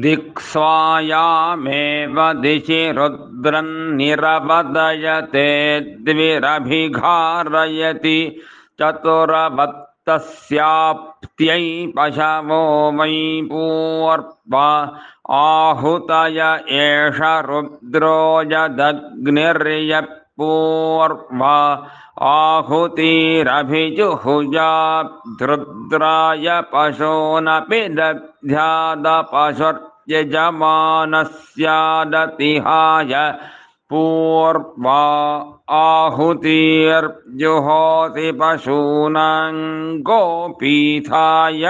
दिक्स्वायामेव दिशि रुद्रन्निरवदयते द्विरभिघारयति चतुरवत्तस्याप्त्यै पशवो वै पूर्वा आहुतय एष रुद्रो यदग्निर्यपूर्वा आहुतिरभिजुहुजाद्रुद्राय पशूनपि दध्यादपशुर्यजमानस्यादतिहाय पूर्वा आहुतिर्जुहोति पशूनां गोपीथाय।